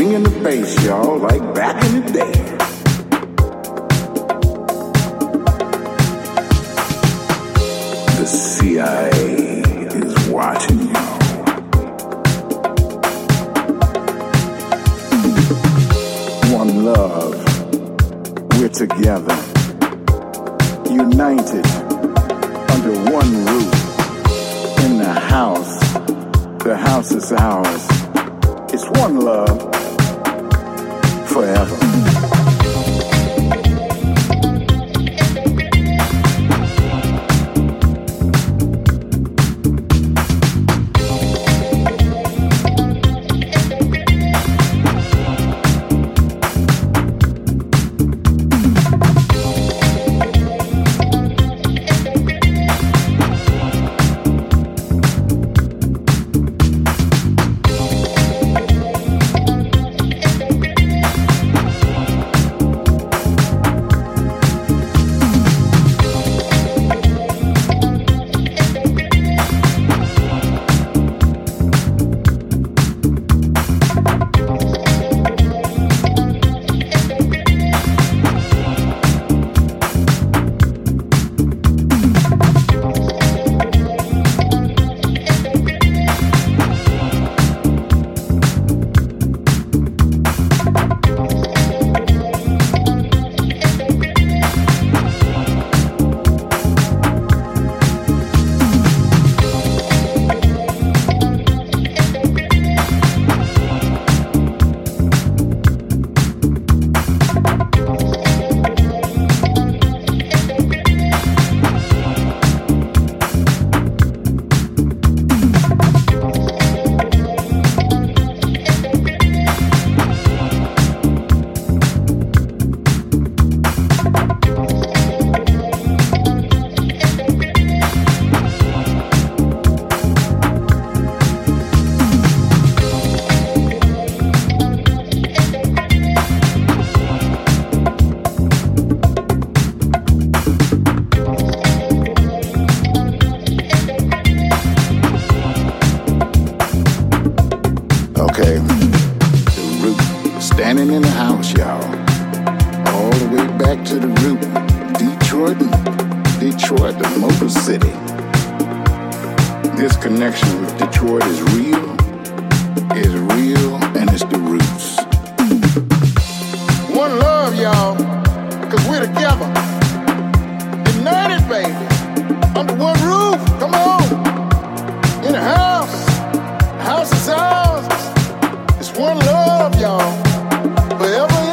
bringing the bass, y'all, like back in the day. The CIA is watching you. One love, we're together, united under one roof in the house. The house is ours. It's one love forever. Okay. The root. Standing in the house, y'all. All the way back to the root. Detroit. Detroit, the Motor City. This connection with Detroit is real. Is real and it's the roots. One love, y'all, cause we're together. United, baby, under one roof. love y'all forever.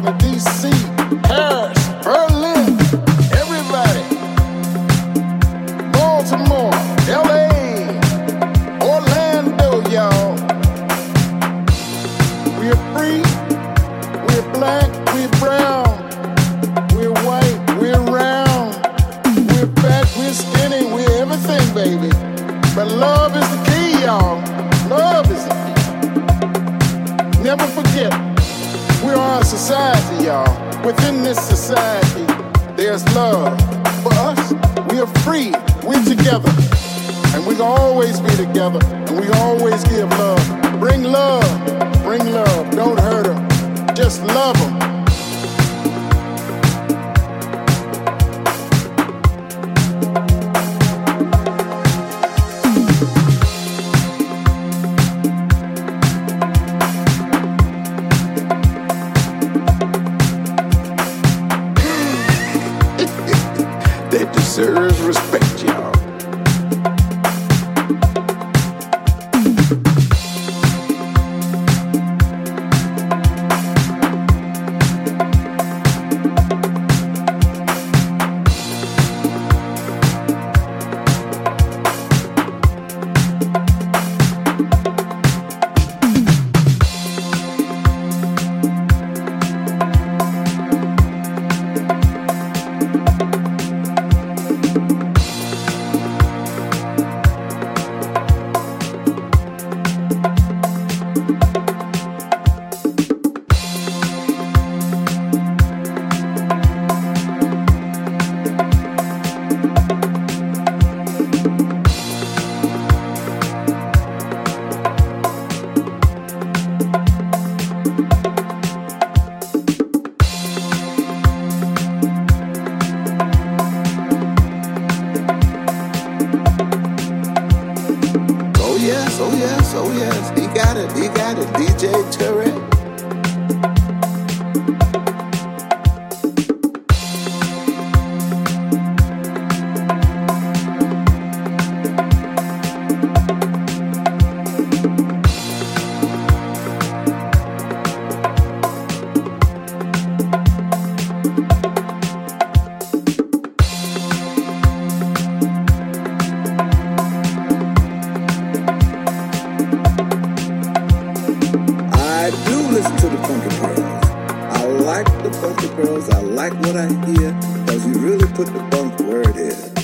To DC, Paris, Berlin, love. For us, we are free. We're together. And we can always be together. And we always give love. Bring love. Bring love. Don't hurt them. Just love them. here, cause we really put the bunk where it is.